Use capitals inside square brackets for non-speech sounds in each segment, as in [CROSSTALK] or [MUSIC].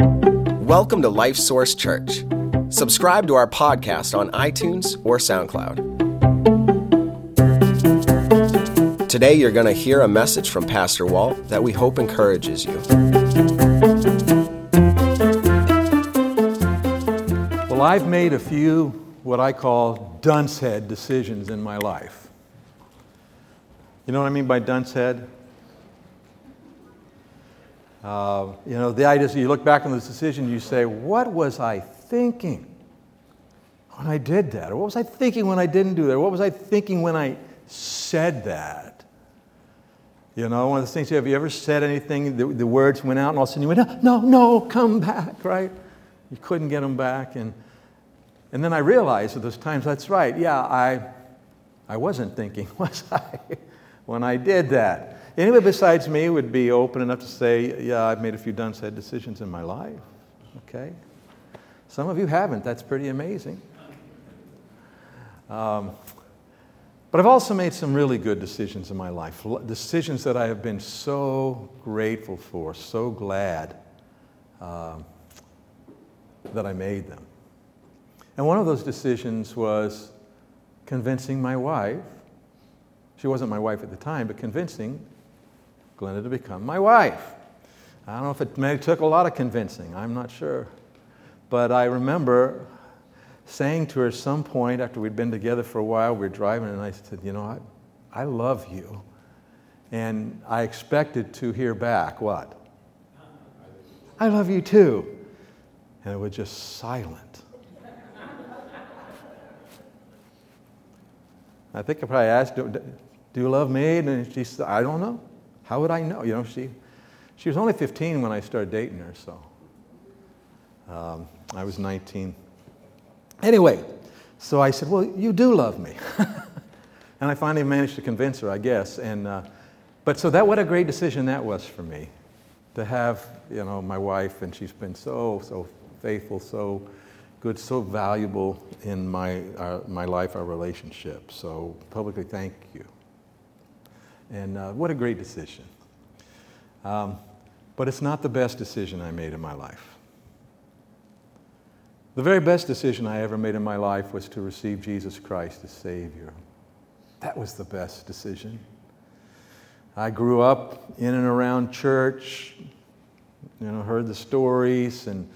Welcome to Life Source Church. Subscribe to our podcast on iTunes or SoundCloud. Today, you're going to hear a message from Pastor Walt that we hope encourages you. Well, I've made a few what I call dunce head decisions in my life. You know what I mean by dunce head? Uh, you know, the idea is you look back on this decision, you say, What was I thinking when I did that? Or what was I thinking when I didn't do that? Or what was I thinking when I said that? You know, one of the things, have you ever said anything, the, the words went out, and all of a sudden you went, No, no, come back, right? You couldn't get them back. And, and then I realized at those times, that's right, yeah, I, I wasn't thinking, [LAUGHS] was I, when I did that? Anybody besides me would be open enough to say, yeah, I've made a few dunce head decisions in my life. Okay? Some of you haven't. That's pretty amazing. Um, but I've also made some really good decisions in my life. Decisions that I have been so grateful for, so glad um, that I made them. And one of those decisions was convincing my wife. She wasn't my wife at the time, but convincing Glenda to become my wife. I don't know if it may took a lot of convincing, I'm not sure. But I remember saying to her some point after we'd been together for a while, we were driving, and I said, You know, I, I love you. And I expected to hear back what? I love you too. And it was just silent. I think I probably asked, Do you love me? And she said, I don't know. How would I know? You know, she, she was only 15 when I started dating her, so um, I was 19. Anyway, so I said, Well, you do love me. [LAUGHS] and I finally managed to convince her, I guess. And, uh, but so that, what a great decision that was for me to have, you know, my wife, and she's been so, so faithful, so good, so valuable in my, our, my life, our relationship. So publicly thank you. And uh, what a great decision. Um, but it's not the best decision I made in my life. The very best decision I ever made in my life was to receive Jesus Christ as Savior. That was the best decision. I grew up in and around church, you know, heard the stories, and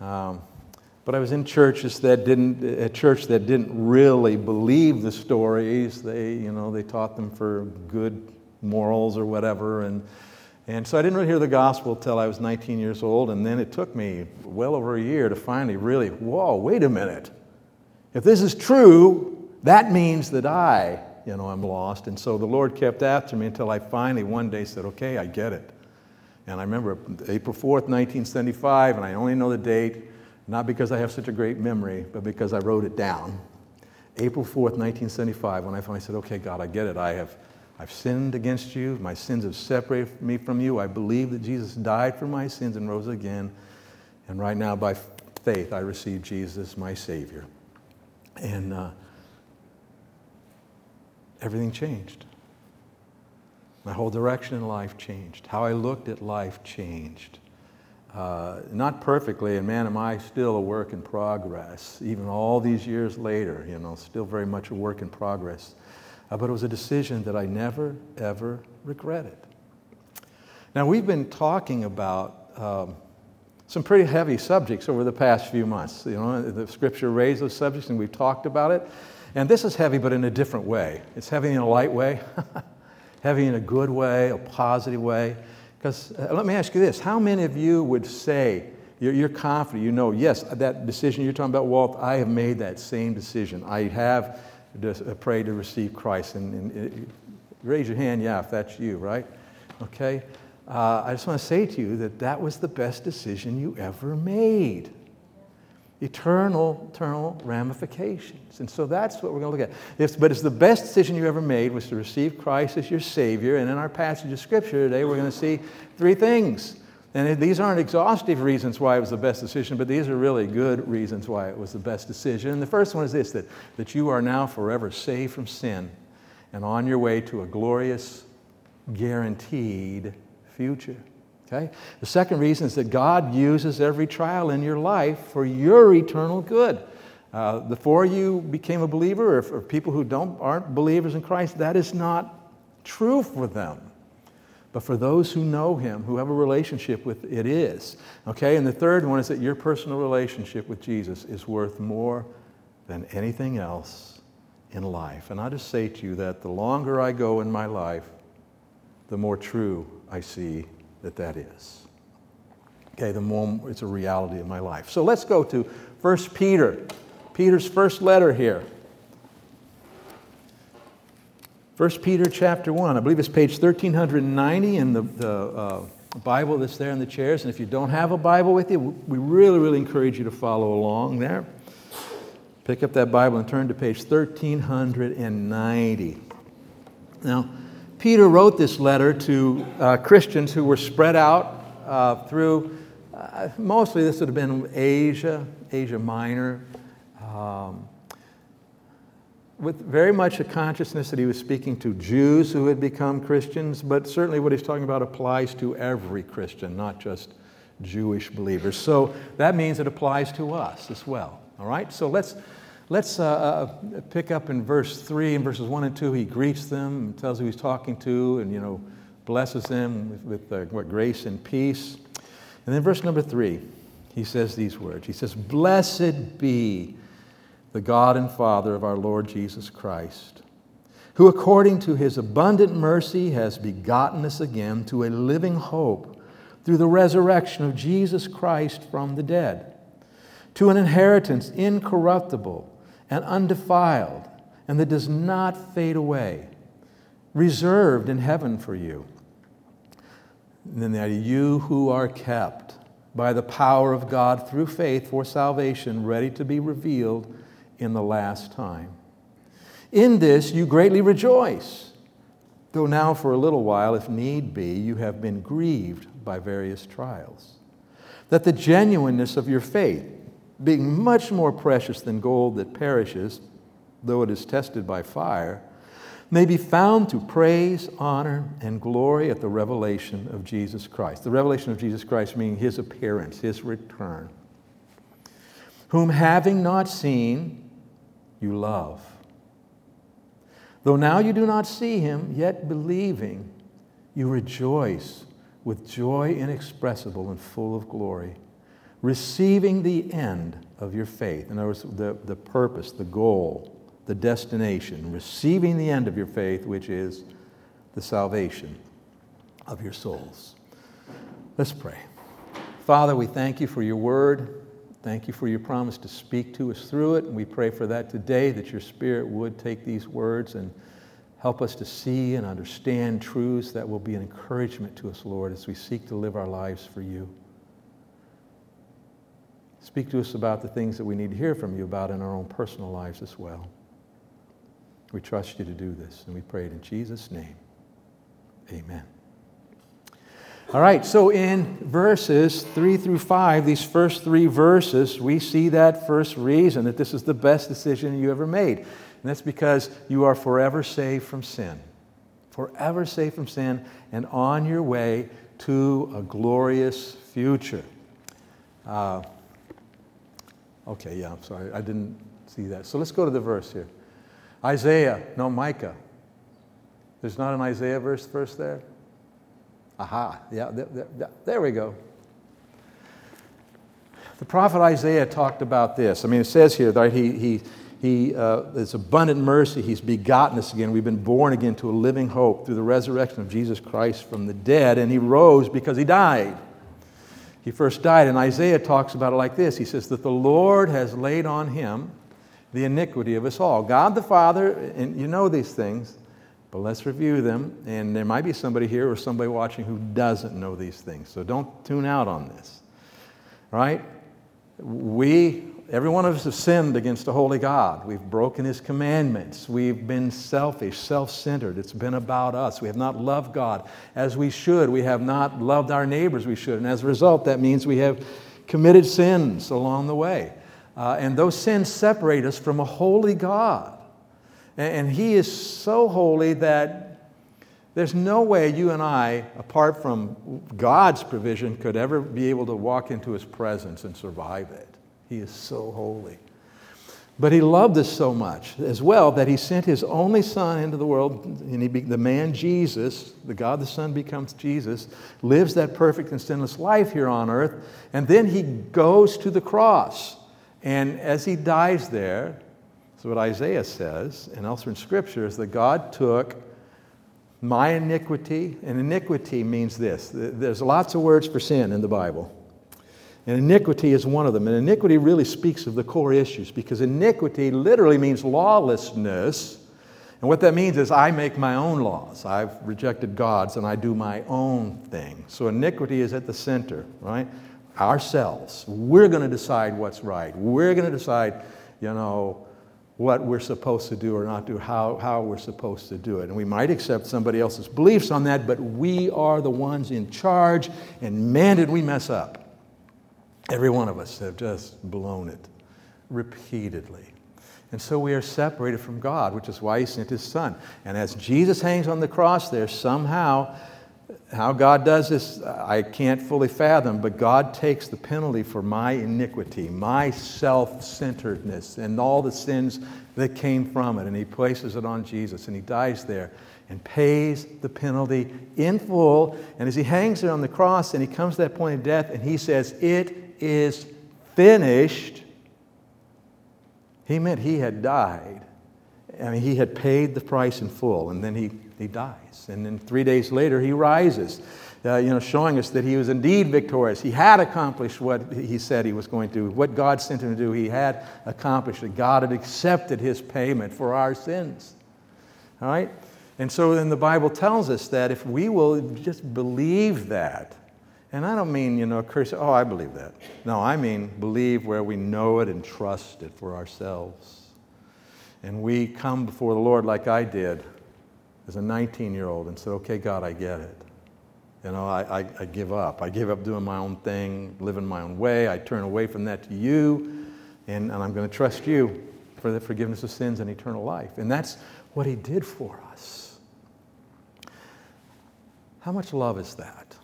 um, but I was in churches that didn't, a church that didn't really believe the stories. They, you know, they taught them for good morals or whatever. And, and so I didn't really hear the gospel until I was 19 years old. And then it took me well over a year to finally really, whoa, wait a minute. If this is true, that means that I, you know, I'm lost. And so the Lord kept after me until I finally one day said, okay, I get it. And I remember April 4th, 1975, and I only know the date not because I have such a great memory, but because I wrote it down. April 4th, 1975, when I finally said, Okay, God, I get it. I have I've sinned against you. My sins have separated me from you. I believe that Jesus died for my sins and rose again. And right now, by faith, I receive Jesus, my Savior. And uh, everything changed. My whole direction in life changed. How I looked at life changed. Uh, not perfectly, and man, am I still a work in progress, even all these years later, you know, still very much a work in progress. Uh, but it was a decision that I never, ever regretted. Now, we've been talking about um, some pretty heavy subjects over the past few months. You know, the scripture raised those subjects, and we've talked about it. And this is heavy, but in a different way. It's heavy in a light way, [LAUGHS] heavy in a good way, a positive way. Because uh, let me ask you this how many of you would say, you're, you're, confident, you know, yes, that decision you're talking about, Walt, I have made that same decision. I have uh, prayed to receive Christ. And, and, and, raise your hand, yeah, if that's you, right? Okay? Uh, I just want to say to you that that was the best decision you ever made eternal, eternal ramifications. And so that's what we're going to look at. It's, but it's the best decision you ever made was to receive Christ as your Savior. And in our passage of Scripture today, we're going to see three things. And these aren't exhaustive reasons why it was the best decision, but these are really good reasons why it was the best decision. And the first one is this that, that you are now forever saved from sin and on your way to a glorious, guaranteed future. Okay? The second reason is that God uses every trial in your life for your eternal good. Uh, before you became a believer, or for people who don't, aren't believers in Christ, that is not true for them. But for those who know Him, who have a relationship with it is. Okay? And the third one is that your personal relationship with Jesus is worth more than anything else in life. And I just say to you that the longer I go in my life, the more true I see that that is. Okay, the more it's a reality of my life. So let's go to 1 Peter, Peter's first letter here. 1 Peter chapter 1, I believe it's page 1390 in the, the uh, Bible that's there in the chairs. And if you don't have a Bible with you, we really, really encourage you to follow along there. Pick up that Bible and turn to page 1390. Now, Peter wrote this letter to uh, Christians who were spread out uh, through, uh, mostly this would have been Asia, Asia Minor, um, with very much a consciousness that he was speaking to Jews who had become Christians, but certainly what he's talking about applies to every Christian, not just Jewish believers. So that means it applies to us as well. All right? So let's Let's uh, uh, pick up in verse 3 and verses 1 and 2. He greets them and tells who he's talking to and, you know, blesses them with, with uh, what, grace and peace. And then verse number 3, he says these words. He says, Blessed be the God and Father of our Lord Jesus Christ, who according to his abundant mercy has begotten us again to a living hope through the resurrection of Jesus Christ from the dead, to an inheritance incorruptible and undefiled, and that does not fade away, reserved in heaven for you. And then there you who are kept by the power of God through faith for salvation, ready to be revealed in the last time. In this you greatly rejoice, though now for a little while, if need be, you have been grieved by various trials, that the genuineness of your faith, being much more precious than gold that perishes, though it is tested by fire, may be found to praise, honor, and glory at the revelation of Jesus Christ. The revelation of Jesus Christ meaning his appearance, his return. Whom having not seen, you love. Though now you do not see him, yet believing, you rejoice with joy inexpressible and full of glory receiving the end of your faith. In other words, the, the purpose, the goal, the destination, receiving the end of your faith, which is the salvation of your souls. Let's pray. Father, we thank you for your word. Thank you for your promise to speak to us through it. And we pray for that today, that your Spirit would take these words and help us to see and understand truths that will be an encouragement to us, Lord, as we seek to live our lives for you. Speak to us about the things that we need to hear from you about in our own personal lives as well. We trust you to do this, and we pray it in Jesus' name. Amen. All right, so in verses 3 through 5, these first three verses, we see that first reason that this is the best decision you ever made. And that's because you are forever saved from sin. Forever saved from sin and on your way to a glorious future. Uh, Okay, yeah, I'm sorry. I didn't see that. So let's go to the verse here. Isaiah, no, Micah. There's not an Isaiah verse verse there? Aha, yeah, there we go. The prophet Isaiah talked about this. I mean, it says here that he, he, he uh, it's abundant mercy. He's begotten us again. We've been born again to a living hope through the resurrection of Jesus Christ from the dead, and he rose because he died he first died. And Isaiah talks about it like this He says that the Lord has laid on him the iniquity of us all. God the Father, and you know these things, but let's review them. And there might be somebody here or somebody watching who doesn't know these things. So don't tune out on this. Right? We Every one of us have sinned against a holy God. We've broken his commandments. We've been selfish, self centered. It's been about us. We have not loved God as we should. We have not loved our neighbors we should. And as a result, that means we have committed sins along the way. Uh, and those sins separate us from a holy God. And, and he is so holy that There's no way you and I, apart from God's provision, could ever be able to walk into His presence and survive it. He is so holy. But he loved us so much as well that he sent his only son into the world, and he be, the man Jesus, the God the Son becomes Jesus, lives that perfect and sinless life here on earth, and then he goes to the cross. And as he dies there, so what Isaiah says, and elsewhere in Scripture, is that God took my iniquity, and iniquity means this. There's lots of words for sin in the Bible. And iniquity is one of them. And iniquity really speaks of the core issues because iniquity literally means lawlessness. And what that means is I make my own laws. I've rejected God's and I do my own thing. So iniquity is at the center, right? Ourselves. We're going to decide what's right. We're going to decide, you know, what we're supposed to do or not do, how, how we're supposed to do it. And we might accept somebody else's beliefs on that, but we are the ones in charge, and man, did we mess up. Every one of us have just blown it repeatedly. And so we are separated from God, which is why He sent His Son. And as Jesus hangs on the cross there, somehow, how God does this, I can't fully fathom, but God takes the penalty for my iniquity, my self centeredness, and all the sins that came from it. And He places it on Jesus, and He dies there and pays the penalty in full. And as He hangs there on the cross and He comes to that point of death, and He says, It is finished, he meant he had died. I mean, he had paid the price in full, and then he, he dies. And then three days later, he rises, uh, you know, showing us that he was indeed victorious. He had accomplished what he said he was going to do. What God sent him to do, he had accomplished it. God had accepted his payment for our sins. All right? And so then the Bible tells us that if we will just believe that, and I don't mean, you know, curse, oh, I believe that. No, I mean believe where we know it and trust it for ourselves. And we come before the Lord like I did as a 19 year old and said, okay, God, I get it. You know, I, I, I, give up. I give up doing my own thing, living my own way. I turn away from that to you, and, and I'm going to trust you for the forgiveness of sins and eternal life. And that's what He did for us. How much love is that?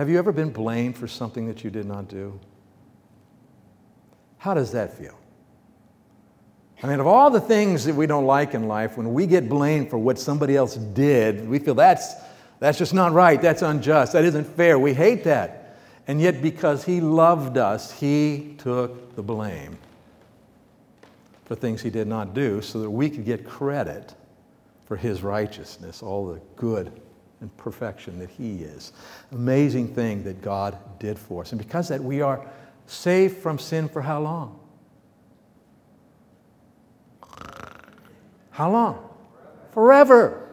Have you ever been blamed for something that you did not do? How does that feel? I mean, of all the things that we don't like in life, when we get blamed for what somebody else did, we feel that's, that's just not right, that's unjust, that isn't fair. We hate that. And yet, because He loved us, He took the blame for things He did not do so that we could get credit for His righteousness, all the good and perfection that He is. Amazing thing that God did for us. And because that, we are saved from sin for how long? How long? Forever.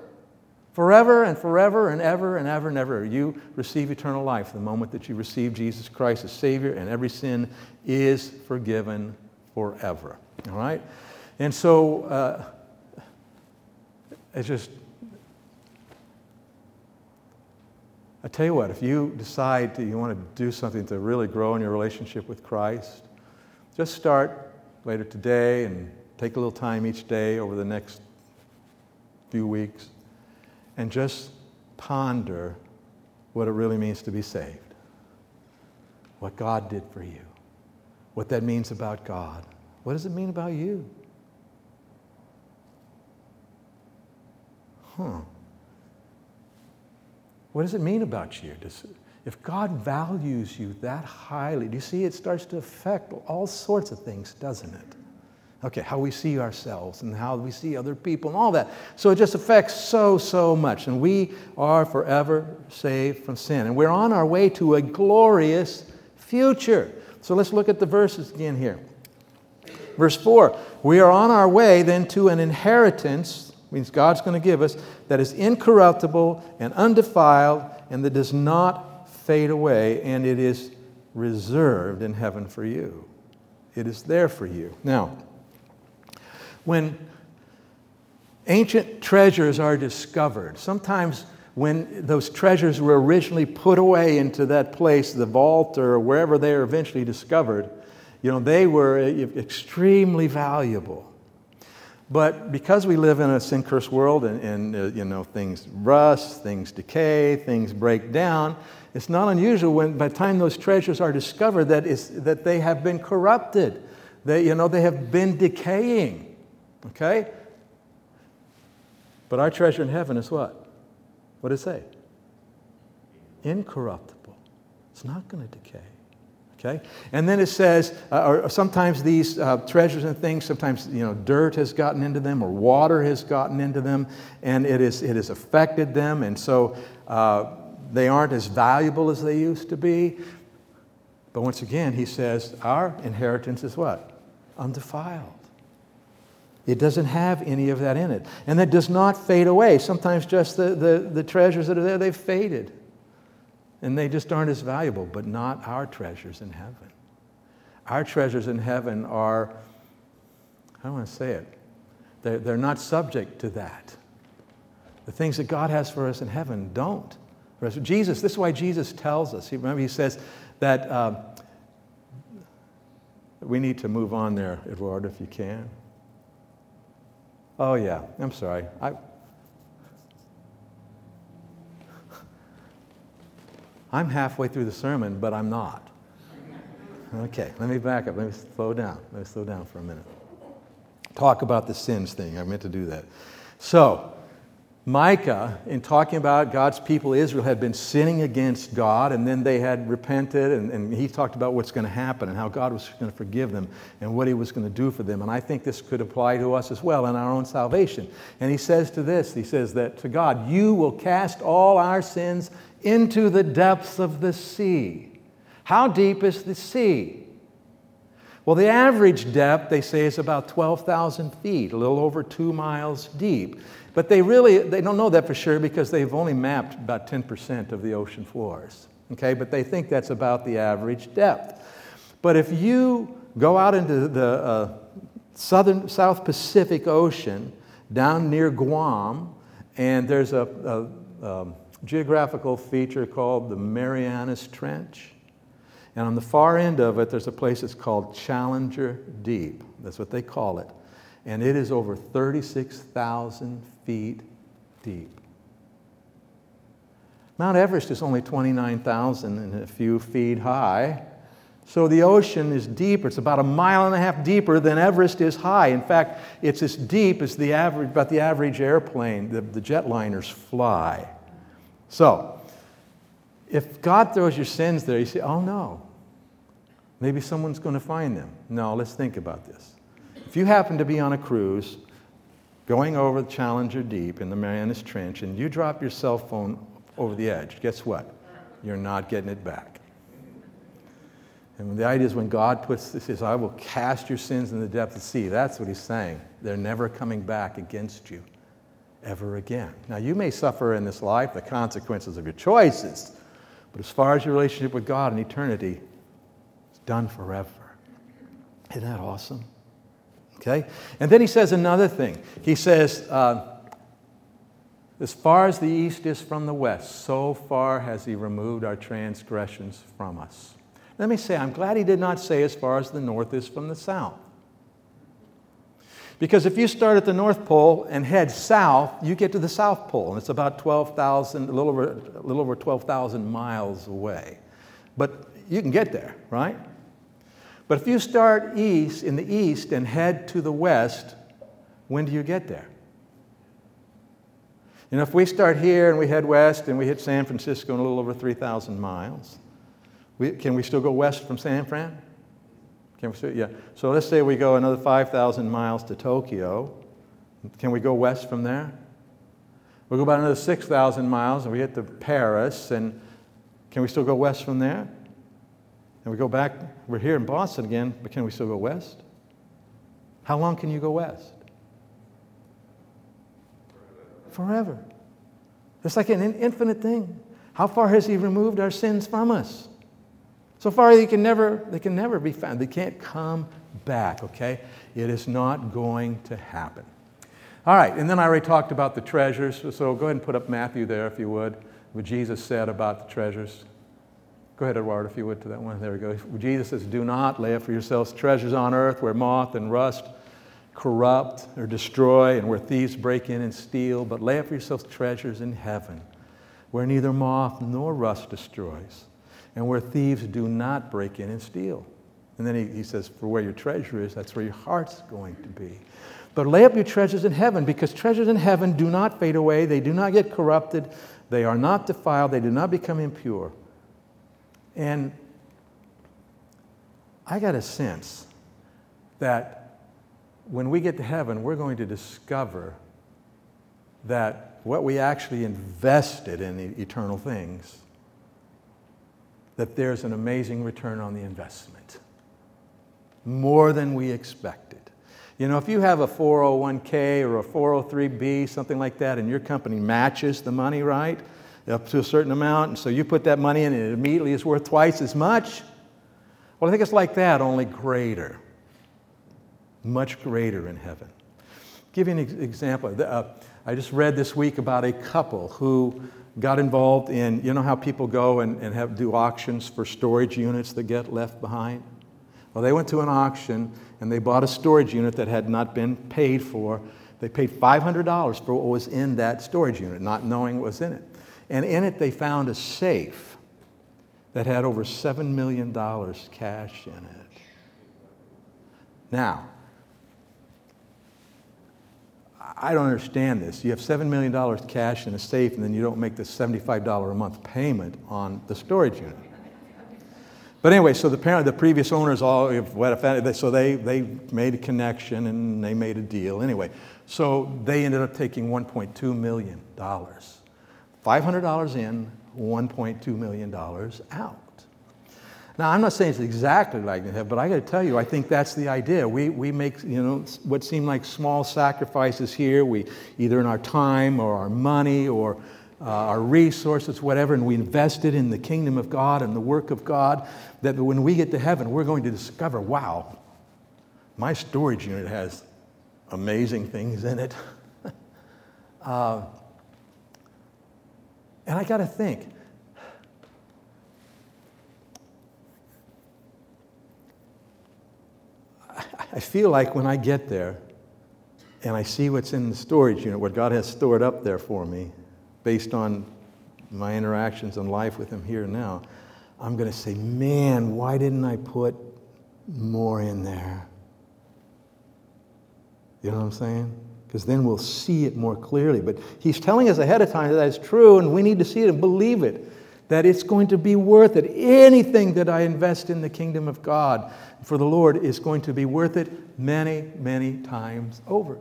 Forever and forever and ever and ever and ever. You receive eternal life the moment that you receive Jesus Christ as Savior, and every sin is forgiven forever. All right? And so, uh, it's just I tell you what, if you decide that you want to do something to really grow in your relationship with Christ, just start later today and take a little time each day over the next few weeks and just ponder what it really means to be saved, what God did for you, what that means about God. What does it mean about you? Huh. What does it mean about you? Does, if God values you that highly, do you see it starts to affect all sorts of things, doesn't it? Okay, how we see ourselves and how we see other people and all that. So it just affects so, so much. And we are forever saved from sin. And we're on our way to a glorious future. So let's look at the verses again here. Verse 4 We are on our way then to an inheritance means God's going to give us, that is incorruptible and undefiled and that does not fade away, and it is reserved in heaven for you. It is there for you. Now, when ancient treasures are discovered, sometimes when those treasures were originally put away into that place, the vault or wherever they are eventually discovered, you know, they were uh, extremely valuable. But because we live in a sin cursed world and, and uh, you know, things rust, things decay, things break down, it's not unusual when by the time those treasures are discovered that, it's, that they have been corrupted. They, you know, they have been decaying. Okay? But our treasure in heaven is what? What does it say? Incorruptible. It's not going to decay. Okay? And then it says, uh, or sometimes these uh, treasures and things, sometimes you know, dirt has gotten into them or water has gotten into them, and it, is, it has affected them, and so uh, they aren't as valuable as they used to be. But once again, he says, our inheritance is what? Undefiled. It doesn't have any of that in it. And that does not fade away. Sometimes just the, the, the treasures that are there, they've faded and they just aren't as valuable, but not our treasures in heaven. Our treasures in heaven are, I don't want to say it, they're, they're not subject to that. The things that God has for us in heaven don't. Jesus, this is why Jesus tells us. Remember, he says that um, we need to move on there, Eduardo, if you can. Oh, yeah, I'm sorry. I, I'm halfway through the sermon, but I'm not. Okay, let me back up. Let me slow down. Let me slow down for a minute. Talk about the sins thing. I meant to do that. So, Micah, in talking about God's people, Israel, had been sinning against God, and then they had repented, and, and he talked about what's going to happen and how God was going to forgive them and what he was going to do for them. And I think this could apply to us as well in our own salvation. And he says to this, he says that to God, You will cast all our sins into the depths of the sea. How deep is the sea? Well, the average depth, they say, is about 12,000 feet, a little over two miles deep. But they really, they don't know that for sure because they've only mapped about 10% of the ocean floors. Okay, but they think that's about the average depth. But if you go out into the uh, southern, South Pacific Ocean, down near Guam, and there's a, a um, geographical feature called the Marianas Trench. And on the far end of it, there's a place that's called Challenger Deep. That's what they call it. And it is over 36,000 feet deep. Mount Everest is only 29,000 and a few feet high. So the ocean is deeper. It's about a mile and a half deeper than Everest is high. In fact, it's as deep as the average, about the average airplane, the, the jetliners fly. So, if God throws your sins there, you say, oh no, maybe someone's going to find them. No, let's think about this. If you happen to be on a cruise going over the Challenger Deep in the Marianas Trench and you drop your cell phone over the edge, guess what? You're not getting it back. And the idea is when God puts this, says, I will cast your sins in the depth of the sea. That's what he's saying. They're never coming back against you ever again. Now, you may suffer in this life the consequences of your choices, but as far as your relationship with God in eternity, it's done forever. Isn't that awesome? Okay? And then he says another thing. He says, uh, as far as the east is from the west, so far has he removed our transgressions from us. Let me say, I'm glad he did not say as far as the north is from the south. Because if you start at the North Pole and head south, you get to the South Pole, and it's about 12,000, a little over, a little over 12,000 miles away. But you can get there, right? But if you start east, in the east, and head to the west, when do you get there? You know, if we start here and we head west and we hit San Francisco in a little over 3,000 miles, we, can we still go west from San Fran? Can we, yeah. So let's say we go another 5,000 miles to Tokyo. Can we go west from there? We'll go about another 6,000 miles and we get to Paris. And can we still go west from there? And we go back, we're here in Boston again, but can we still go west? How long can you go west? Forever. It's like an infinite thing. How far has He removed our sins from us? So far, they can never, they can never be found. They can't come back, okay? It is not going to happen. All right, and then I already talked about the treasures. So go ahead and put up Matthew there, if you would, what Jesus said about the treasures. Go ahead, Edward, if you would, to that one. There we go. Jesus says, Do not lay up for yourselves treasures on earth where moth and rust corrupt or destroy, and where thieves break in and steal, but lay up for yourselves treasures in heaven, where neither moth nor rust destroys, and where thieves do not break in and steal. And then he, he says, For where your treasure is, that's where your heart's going to be. But lay up your treasures in heaven, because treasures in heaven do not fade away, they do not get corrupted, they are not defiled, they do not become impure. And I got a sense that when we get to heaven, we're going to discover that what we actually invested in eternal things, that there's an amazing return on the investment. More than we expected. You know, if you have a 401k or a 403b, something like that, and your company matches the money, right, up to a certain amount, and so you put that money in and it immediately is worth twice as much. Well, I think it's like that, only greater. Much greater in heaven. give you an example. Uh, I just read this week about a couple who got involved in, you know how people go and, and have, do auctions for storage units that get left behind? Well, they went to an auction and they bought a storage unit that had not been paid for. They paid $500 for what was in that storage unit, not knowing what was in it. And in it, they found a safe that had over $7 million cash in it. Now, I don't understand this. You have $7 million cash in a safe, and then you don't make the $75 a month payment on the storage unit. But anyway, so the parent, the previous owners all, so they, they made a connection and they made a deal. Anyway, so they ended up taking $1.2 million. $500 in, $1.2 million out. Now, I'm not saying it's exactly like that, but I got to tell you, I think that's the idea. We, we make, you know, what seem like small sacrifices here. We either in our time or our money or uh, our resources, whatever, and we invest it in the kingdom of God and the work of God, that when we get to heaven, we're going to discover wow, my storage unit has amazing things in it. [LAUGHS] uh, and I got to think, I feel like when I get there and I see what's in the storage unit, what God has stored up there for me, based on my interactions and life with Him here now, I'm going to say, man, why didn't I put more in there? You know what I'm saying? Because then we'll see it more clearly. But He's telling us ahead of time that that's true, and we need to see it and believe it. That it's going to be worth it. Anything that I invest in the kingdom of God for the Lord is going to be worth it many, many times over.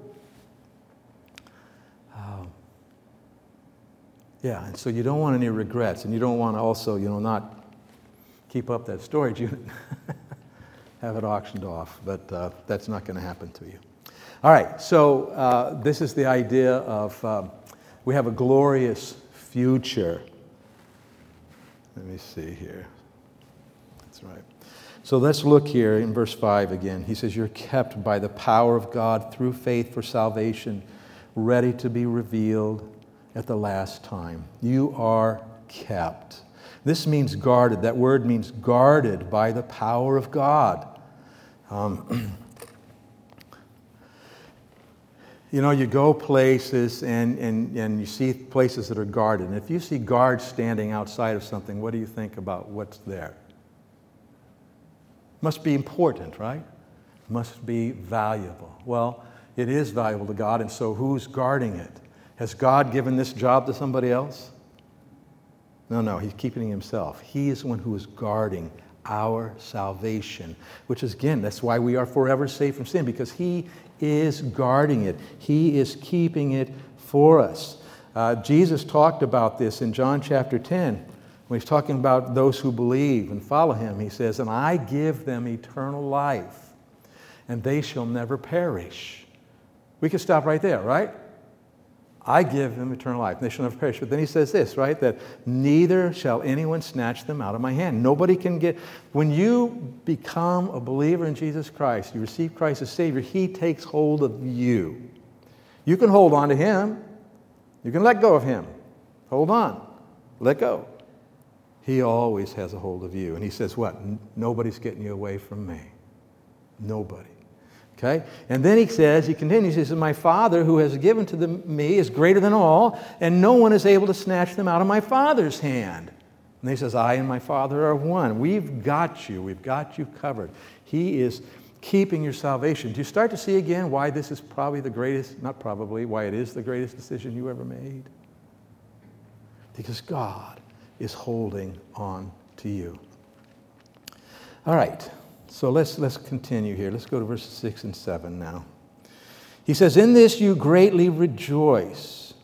Yeah, and so you don't want any regrets, and you don't want to also, you know, not keep up that storage unit, [LAUGHS] have it auctioned off, but uh, that's not going to happen to you. All right, so uh, this is the idea of um, we have a glorious future. Let me see here. That's right. So let's look here in verse 5 again. He says, You're kept by the power of God through faith for salvation, ready to be revealed at the last time. You are kept. This means guarded. That word means guarded by the power of God. Um, [CLEARS THROAT] you know, you go places and, and, and you see places that are guarded. And if you see guards standing outside of something, what do you think about what's there? Must be important, right? Must be valuable. Well, it is valuable to God, and so who's guarding it? Has God given this job to somebody else? No, no, he's keeping himself. He is the one who is guarding our salvation, which is, again, that's why we are forever safe from sin, because he is guarding it, he is keeping it for us. Uh, Jesus talked about this in John chapter 10 when he's talking about those who believe and follow him. He says, And I give them eternal life, and they shall never perish. We could stop right there, right? I give them eternal life. They shall never perish. But then he says this, right? That neither shall anyone snatch them out of my hand. Nobody can get. When you become a believer in Jesus Christ, you receive Christ as Savior, he takes hold of you. You can hold on to him, you can let go of him. Hold on, let go. He always has a hold of you. And he says, What? Nobody's getting you away from me. Nobody. Okay? And then he says, he continues, he says, My Father who has given to the, me is greater than all, and no one is able to snatch them out of my Father's hand. And he says, I and my Father are one. We've got you. We've got you covered. He is keeping your salvation. Do you start to see again why this is probably the greatest, not probably, why it is the greatest decision you ever made? Because God is holding on to you. All right. So let's, let's continue here. Let's go to verses 6 and 7 now. He says, In this you greatly rejoice.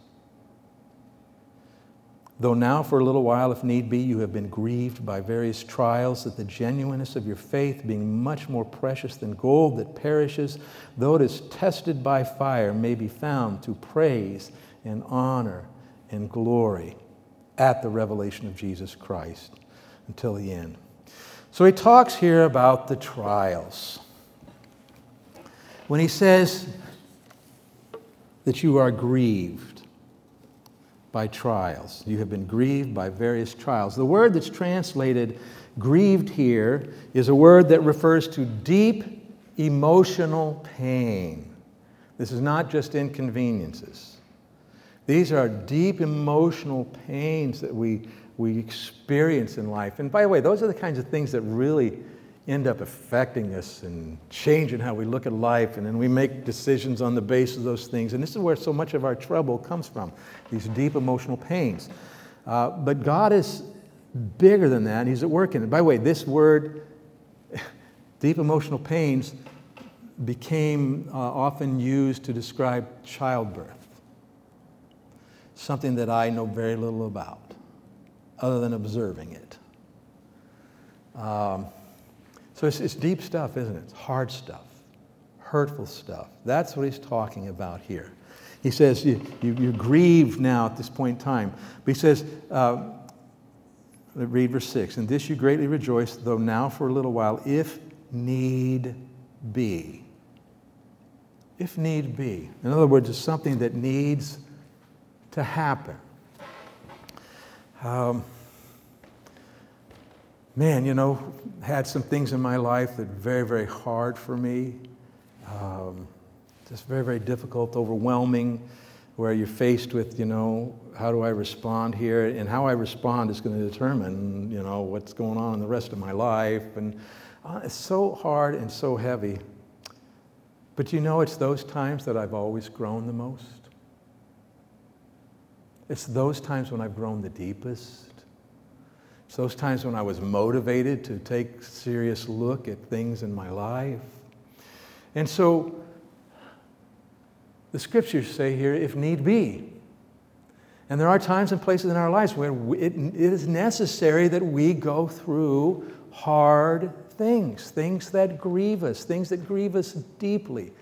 Though now, for a little while, if need be, you have been grieved by various trials, that the genuineness of your faith, being much more precious than gold that perishes, though it is tested by fire, may be found to praise and honor and glory at the revelation of Jesus Christ until the end. So he talks here about the trials. When he says that you are grieved by trials, you have been grieved by various trials. The word that's translated grieved here is a word that refers to deep emotional pain. This is not just inconveniences. These are deep emotional pains that we we experience in life. And by the way, those are the kinds of things that really end up affecting us and changing how we look at life. And then we make decisions on the basis of those things. And this is where so much of our trouble comes from these deep emotional pains. Uh, but God is bigger than that. He's at work in it. By the way, this word, [LAUGHS] deep emotional pains, became uh, often used to describe childbirth, something that I know very little about other than observing it. Um, so it's, it's deep stuff, isn't it? It's hard stuff, hurtful stuff. That's what he's talking about here. He says, you, you, are grieved now at this point in time. But he says, uh, read verse 6 In this you greatly rejoice, though now for a little while, if need be. If need be. In other words, it's something that needs to happen. Um, man, you know, had some things in my life that very, very hard for me. Um, just very, very difficult, overwhelming, where you're faced with, you know, how do I respond here? And how I respond is going to determine, you know, what's going on in the rest of my life. And uh, it's so hard and so heavy. But you know, it's those times that I've always grown the most. It's those times when I've grown the deepest. It's those times when I was motivated to take serious look at things in my life. And so the scriptures say here, if need be. And there are times and places in our lives where it is necessary that we go through hard things, things that grieve us, things that grieve us deeply.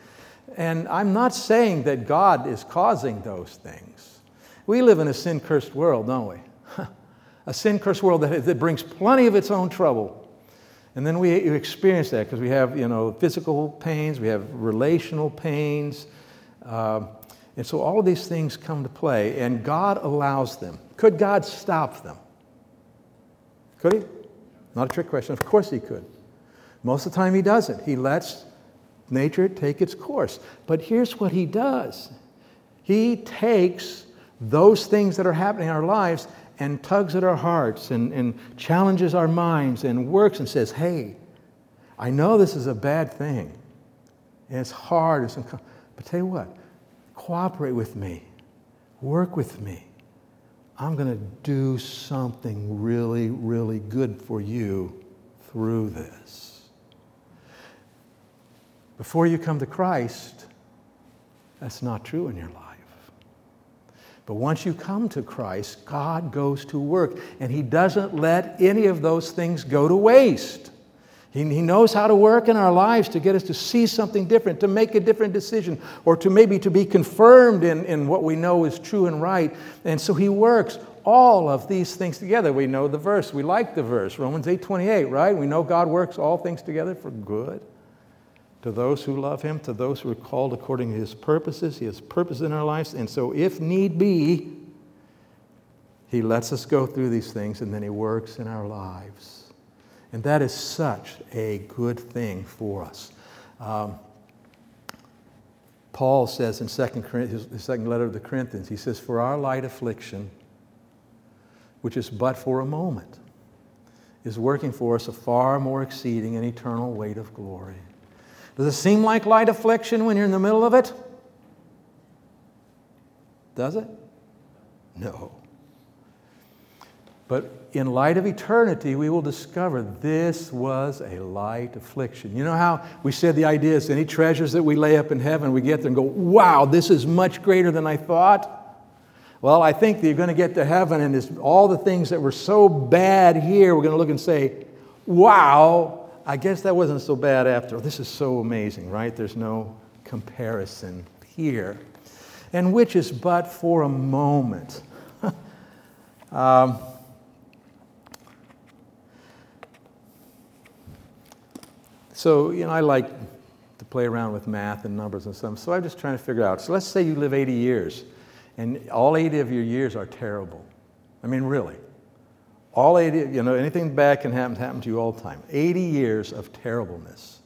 And I'm not saying that God is causing those things. We live in a sin cursed world, don't we? [LAUGHS] a sin cursed world that, that brings plenty of its own trouble. And then we experience that because we have, you know, physical pains, we have relational pains. Uh, and so all of these things come to play, and God allows them. Could God stop them? Could He? Not a trick question. Of course He could. Most of the time He doesn't. He lets nature take its course. But here's what He does He takes those things that are happening in our lives and tugs at our hearts and, and challenges our minds and works and says, hey, I know this is a bad thing. And it's hard. It's but tell you what, cooperate with me, work with me. I'm going to do something really, really good for you through this. Before you come to Christ, that's not true in your life. But once you come to Christ, God goes to work, and He doesn't let any of those things go to waste. He, he knows how to work in our lives to get us to see something different, to make a different decision, or to maybe to be confirmed in, in what we know is true and right. And so He works all of these things together. We know the verse. We like the verse, Romans 8 28, right? We know God works all things together for good to those who love him, to those who are called according to his purposes. He has purpose in our lives. And so, if need be, he lets us go through these things and then he works in our lives. And that is such a good thing for us. Um, Paul says in second, his second letter to the Corinthians, he says, For our light affliction, which is but for a moment, is working for us a far more exceeding and eternal weight of glory. Does it seem like light affliction when you're in the middle of it? Does it? No. But in light of eternity, we will discover this was a light affliction. You know how we said the idea is any treasures that we lay up in heaven, we get there and go, wow, this is much greater than I thought? Well, I think that you're going to get to heaven and all the things that were so bad here, we're going to look and say, wow, I guess that wasn't so bad after all. This is so amazing, right? There's no comparison here. And which is but for a moment. [LAUGHS] um, so, you know, I like to play around with math and numbers and stuff. So I'm just trying to figure out. So let's say you live 80 years and all 80 of your years are terrible. I mean, really. All 80, you know, anything bad can happen, happen to you all the time. 80 years of terribleness.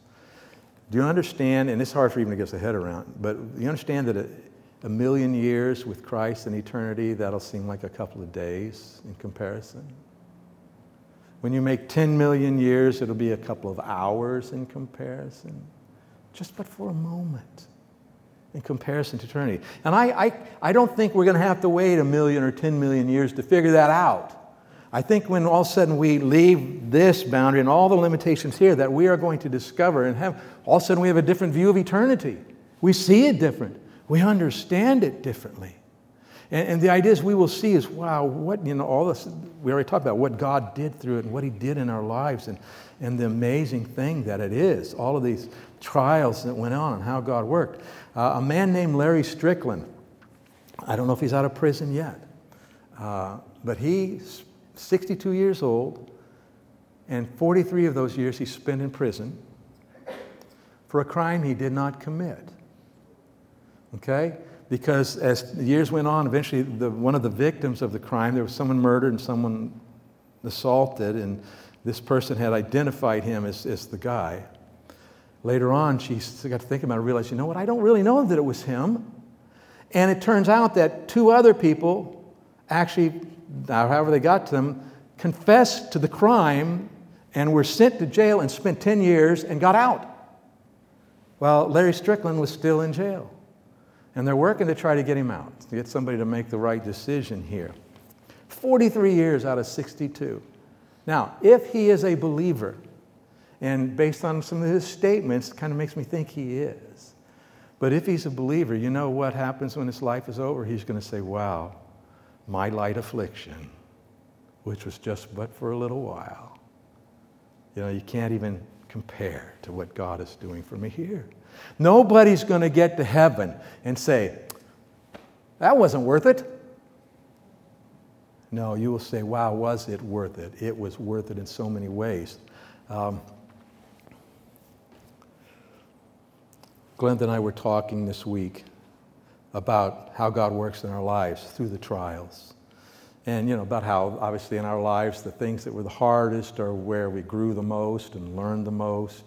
Do you understand, and it's hard for even to get the head around, but you understand that a, a million years with Christ in eternity, that'll seem like a couple of days in comparison? When you make 10 million years, it'll be a couple of hours in comparison. Just but for a moment in comparison to eternity. And I, I, I don't think we're going to have to wait a million or 10 million years to figure that out. I think when all of a sudden we leave this boundary and all the limitations here, that we are going to discover and have, all of a sudden we have a different view of eternity. We see it different. We understand it differently. And, and, the idea is we will see is, wow, what, you know, all this, we already talked about what God did through it and what He did in our lives and, and the amazing thing that it is, all of these trials that went on and how God worked. Uh, a man named Larry Strickland, I don't know if he's out of prison yet, uh, but he's 62 years old, and 43 of those years he spent in prison for a crime he did not commit. Okay? Because as the years went on, eventually the, one of the victims of the crime, there was someone murdered and someone assaulted, and this person had identified him as, as the guy. Later on, she got to thinking about it and realized, you know what, I don't really know that it was him. And it turns out that two other people actually, Uh, however they got to them, confessed to the crime and were sent to jail and spent 10 years and got out. Well, Larry Strickland was still in jail. And they're working to try to get him out, to get somebody to make the right decision here. 43 years out of 62. Now, if he is a believer, and based on some of his statements, it kind of makes me think he is. But if he's a believer, you know what happens when his life is over? He's going to say, Wow, my light affliction, which was just but for a little while. You know, you can't even compare to what God is doing for me here. Nobody's going to get to heaven and say, That wasn't worth it. No, you will say, Wow, was it worth it? It was worth it in so many ways. Um, Glenn and I were talking this week about how God works in our lives through the trials. And, you know, about how obviously in our lives the things that were the hardest are where we grew the most and learned the most.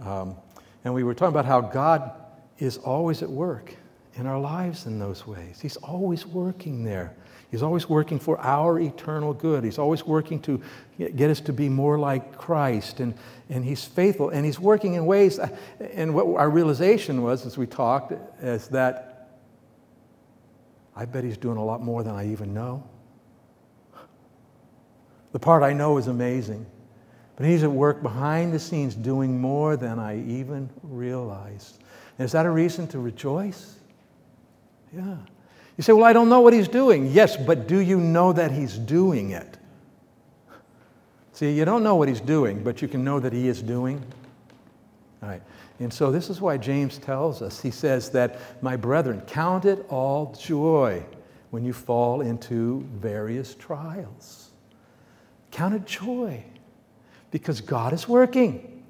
Um, and we were talking about how God is always at work in our lives in those ways. He's always working there. He's always working for our eternal good. He's always working to get us to be more like Christ. And, and He's faithful. And He's working in ways. And what our realization was as we talked is that I bet He's doing a lot more than I even know. The part I know is amazing. But He's at work behind the scenes doing more than I even realized. And is that a reason to rejoice? Yeah. You say, Well, I don't know what he's doing. Yes, but do you know that he's doing it? See, you don't know what he's doing, but you can know that he is doing. All right. And so this is why James tells us. He says that, my brethren, count it all joy when you fall into various trials. Count it joy because God is working.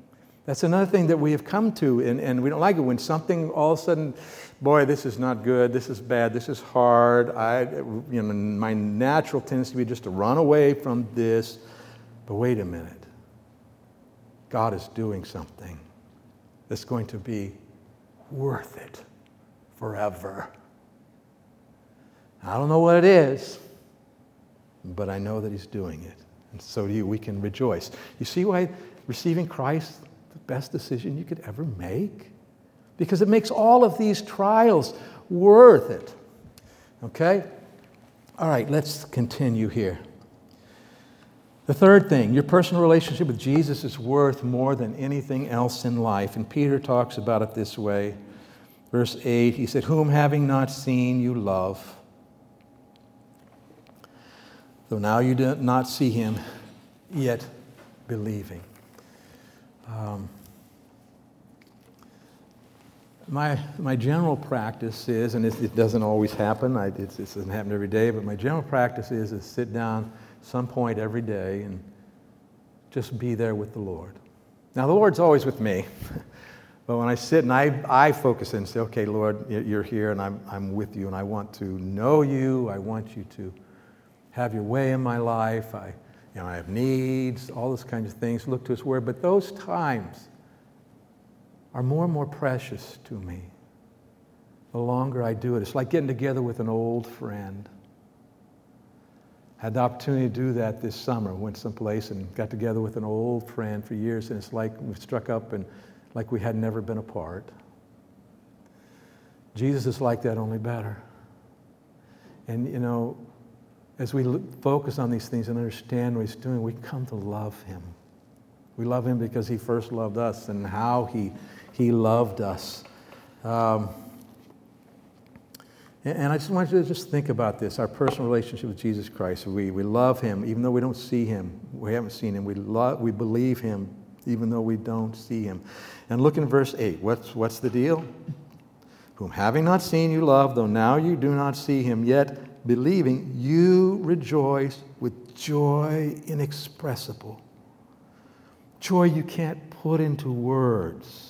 That's another thing that we have come to, and, and we don't like it when something all of a sudden, boy, this is not good, this is bad, this is hard. I, you know, my natural tendency to be just to run away from this. But wait a minute. God is doing something that's going to be worth it forever. I don't know what it is, but I know that He's doing it. And so do you. We can rejoice. You see why receiving Christ is the best decision you could ever make? Because it makes all of these trials worth it. Okay? All right, let's continue here. The third thing, your personal relationship with Jesus is worth more than anything else in life. And Peter talks about it this way. Verse 8, he said, Whom having not seen, you love. Though now you do not see him, yet believing. Um, my, my general practice is, and it, it doesn't always happen, I, it, it doesn't happen every day, but my general practice is to sit down some point every day and just be there with the Lord. Now, the Lord's always with me. [LAUGHS] but when I sit and I, I focus and say, okay, Lord, you're here and I'm, I'm with you and I want to know you. I want you to have your way in my life. I, you know, I have needs, all those kinds of things. Look to His Word. But those times are more and more precious to me the longer I do it. It's like getting together with an old friend. Had the opportunity to do that this summer. Went someplace and got together with an old friend for years, and it's like we struck up and like we had never been apart. Jesus is like that, only better. And you know, as we focus on these things and understand what He's doing, we come to love Him. We love Him because He first loved us and how He, he loved us. Um, and I just want you to just think about this our personal relationship with Jesus Christ. We, we love Him even though we don't see Him. We haven't seen Him. We, love, we believe Him even though we don't see Him. And look in verse 8. What's, what's the deal? Whom having not seen you love, though now you do not see Him, yet believing, you rejoice with joy inexpressible. Joy you can't put into words.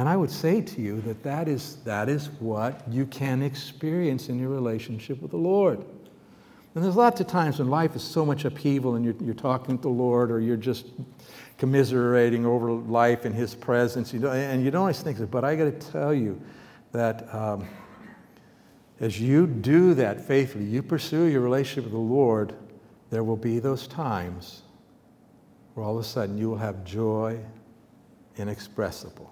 And I would say to you that that is, that is what you can experience in your relationship with the Lord. And there's lots of times when life is so much upheaval and you're, you're talking to the Lord or you're just commiserating over life in His presence, you and you don't always think. But I got to tell you that um, as you do that faithfully, you pursue your relationship with the Lord, there will be those times where all of a sudden you will have joy inexpressible.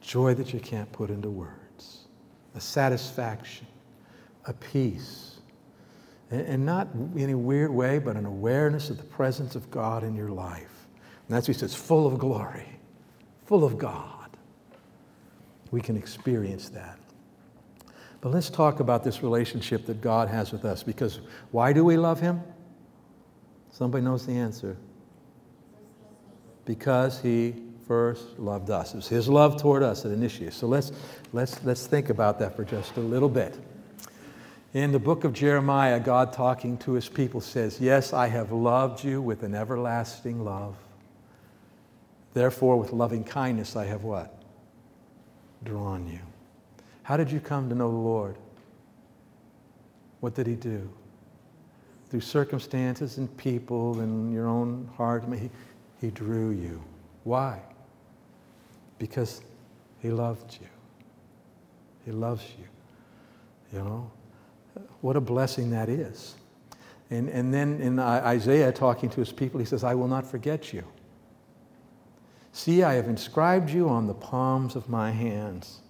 Joy that you can't put into words, a satisfaction, a peace. And not in a weird way, but an awareness of the presence of God in your life. And that's what he says, full of glory, full of God. We can experience that. But let's talk about this relationship that God has with us because why do we love Him? Somebody knows the answer. Because He first loved us. It was His love toward us that initiated. So let's, let's, let's think about that for just a little bit. In the book of Jeremiah, God talking to His people says, Yes, I have loved you with an everlasting love. Therefore, with loving kindness, I have what? Drawn you. How did you come to know the Lord? What did He do? Through circumstances and people and your own heart, He, he drew you. Why? Because He loved you. He loves you. You know? What a blessing that is. And, and then in Isaiah, talking to his people, he says, I will not forget you. See, I have inscribed you on the palms of my hands.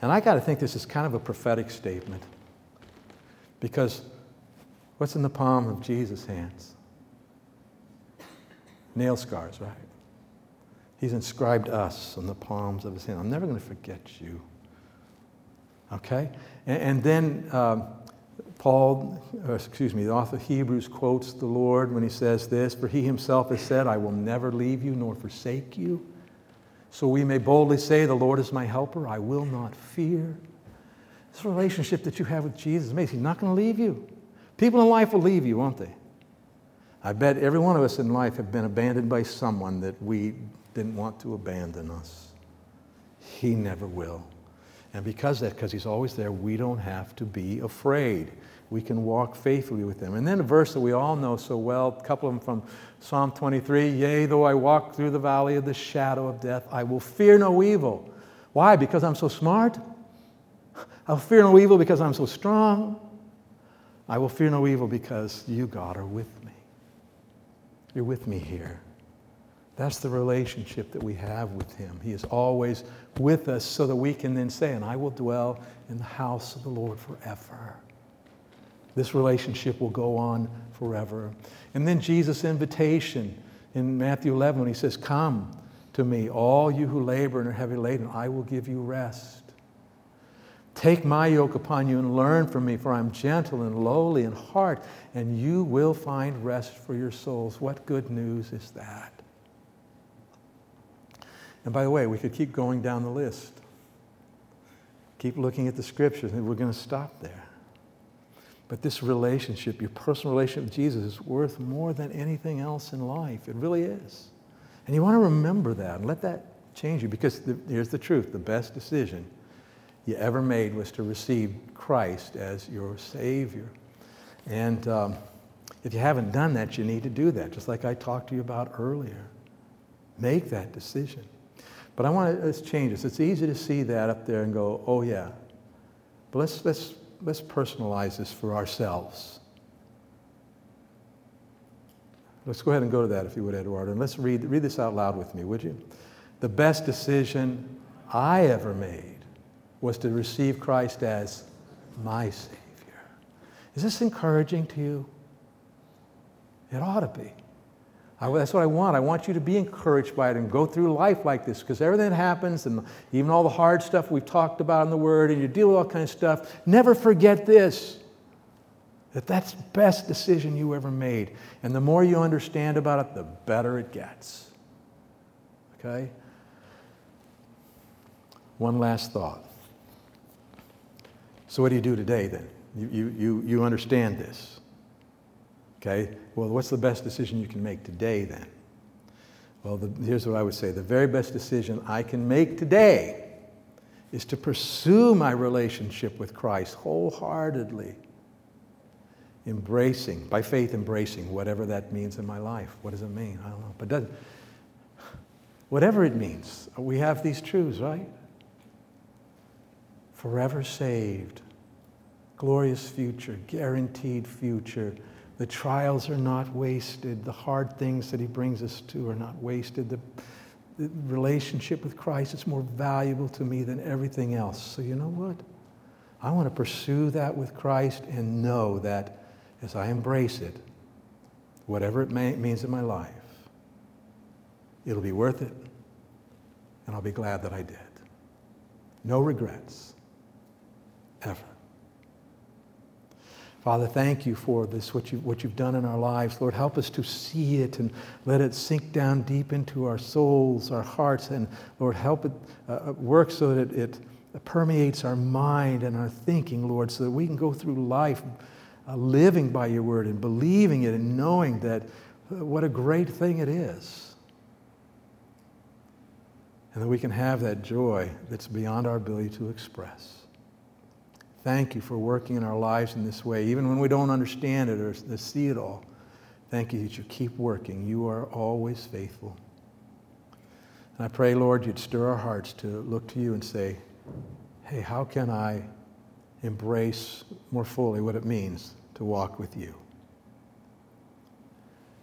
And I got to think this is kind of a prophetic statement because what's in the palm of Jesus' hands? Nail scars, right? He's inscribed us on the palms of his hand. I'm never going to forget you. Okay? And, and then um, Paul, excuse me, the author of Hebrews quotes the Lord when he says this For he himself has said, I will never leave you nor forsake you. So we may boldly say, The Lord is my helper, I will not fear. This relationship that you have with Jesus is amazing. He's not going to leave you. People in life will leave you, won't they? I bet every one of us in life have been abandoned by someone that we didn't want to abandon us. He never will. And because that, because he's always there, we don't have to be afraid we can walk faithfully with Him. And then a verse that we all know so well, a couple of them from Psalm 23 Yea, though I walk through the valley of the shadow of death, I will fear no evil, Why? Because I'm so smart? I'll fear no evil because I'm so strong. I will fear no evil because you, God, are with me. You're with me here. That's the relationship that we have with Him. He is always with us so that we can then say, And I will dwell in the house of the Lord forever. This relationship will go on forever. And then Jesus' invitation in Matthew 11 when He says, Come to me, all you who labor and are heavy laden, I will give you rest. Take my yoke upon you and learn from me, for I'm gentle and lowly in heart, and you will find rest for your souls. What good news is that? And by the way, we could keep going down the list. Keep looking at the scriptures, and we're going to stop there. But this relationship, your personal relationship with Jesus, is worth more than anything else in life. It really is. And you want to remember that and let that change you because the, here's the truth the best decision you ever made was to receive Christ as your Savior. And um, if you haven't done that, you need to do that, just like I talked to you about earlier. Make that decision. But I want to let's change this. It's easy to see that up there and go, oh yeah. But let's let's let's personalize this for ourselves. Let's go ahead and go to that if you would, Eduardo. And let's read, read this out loud with me, would you? The best decision I ever made was to receive Christ as my Savior. Is this encouraging to you? It ought to be. I, that's what I want. I want you to be encouraged by it and go through life like this because everything that happens and even all the hard stuff we've talked about in the Word and you deal with all kinds of stuff, never forget this that that's the best decision you ever made. And the more you understand about it, the better it gets. Okay? One last thought. So, what do you do today then? You, you, you, you understand this. Okay? Well, what's the best decision you can make today then? Well, the, here's what I would say the very best decision I can make today is to pursue my relationship with Christ wholeheartedly, embracing, by faith, embracing whatever that means in my life. What does it mean? I don't know. But does, whatever it means, we have these truths, right? forever saved, glorious future, guaranteed future. The trials are not wasted. The hard things that He brings us to are not wasted. The, the relationship with Christ is more valuable to me than everything else. So, you know what? I want to pursue that with Christ and know that as I embrace it, whatever it may, means in my life, it'll be worth it, and I'll be glad that I did. No regrets ever. Father, thank you for this, what, you, what you've done in our lives. Lord, help us to see it and let it sink down deep into our souls, our hearts, and Lord, help it uh, uh work so that it, it, permeates our mind and our thinking, Lord, so that we can go through life uh, living by your word and believing it and knowing that uh, what a great thing it is. And that we can have that joy that's beyond our ability to express. Thank you for working in our lives in this way, even when we don't understand it or see it all. Thank you that you keep working. You are always faithful. And I pray, Lord, you'd stir our hearts to look to you and say, hey, how can I embrace more fully what it means to walk with you?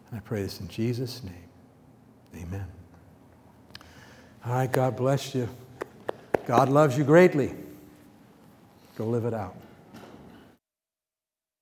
And I pray this in Jesus' name. Amen. All right, God bless you. God loves you greatly. Go live it out.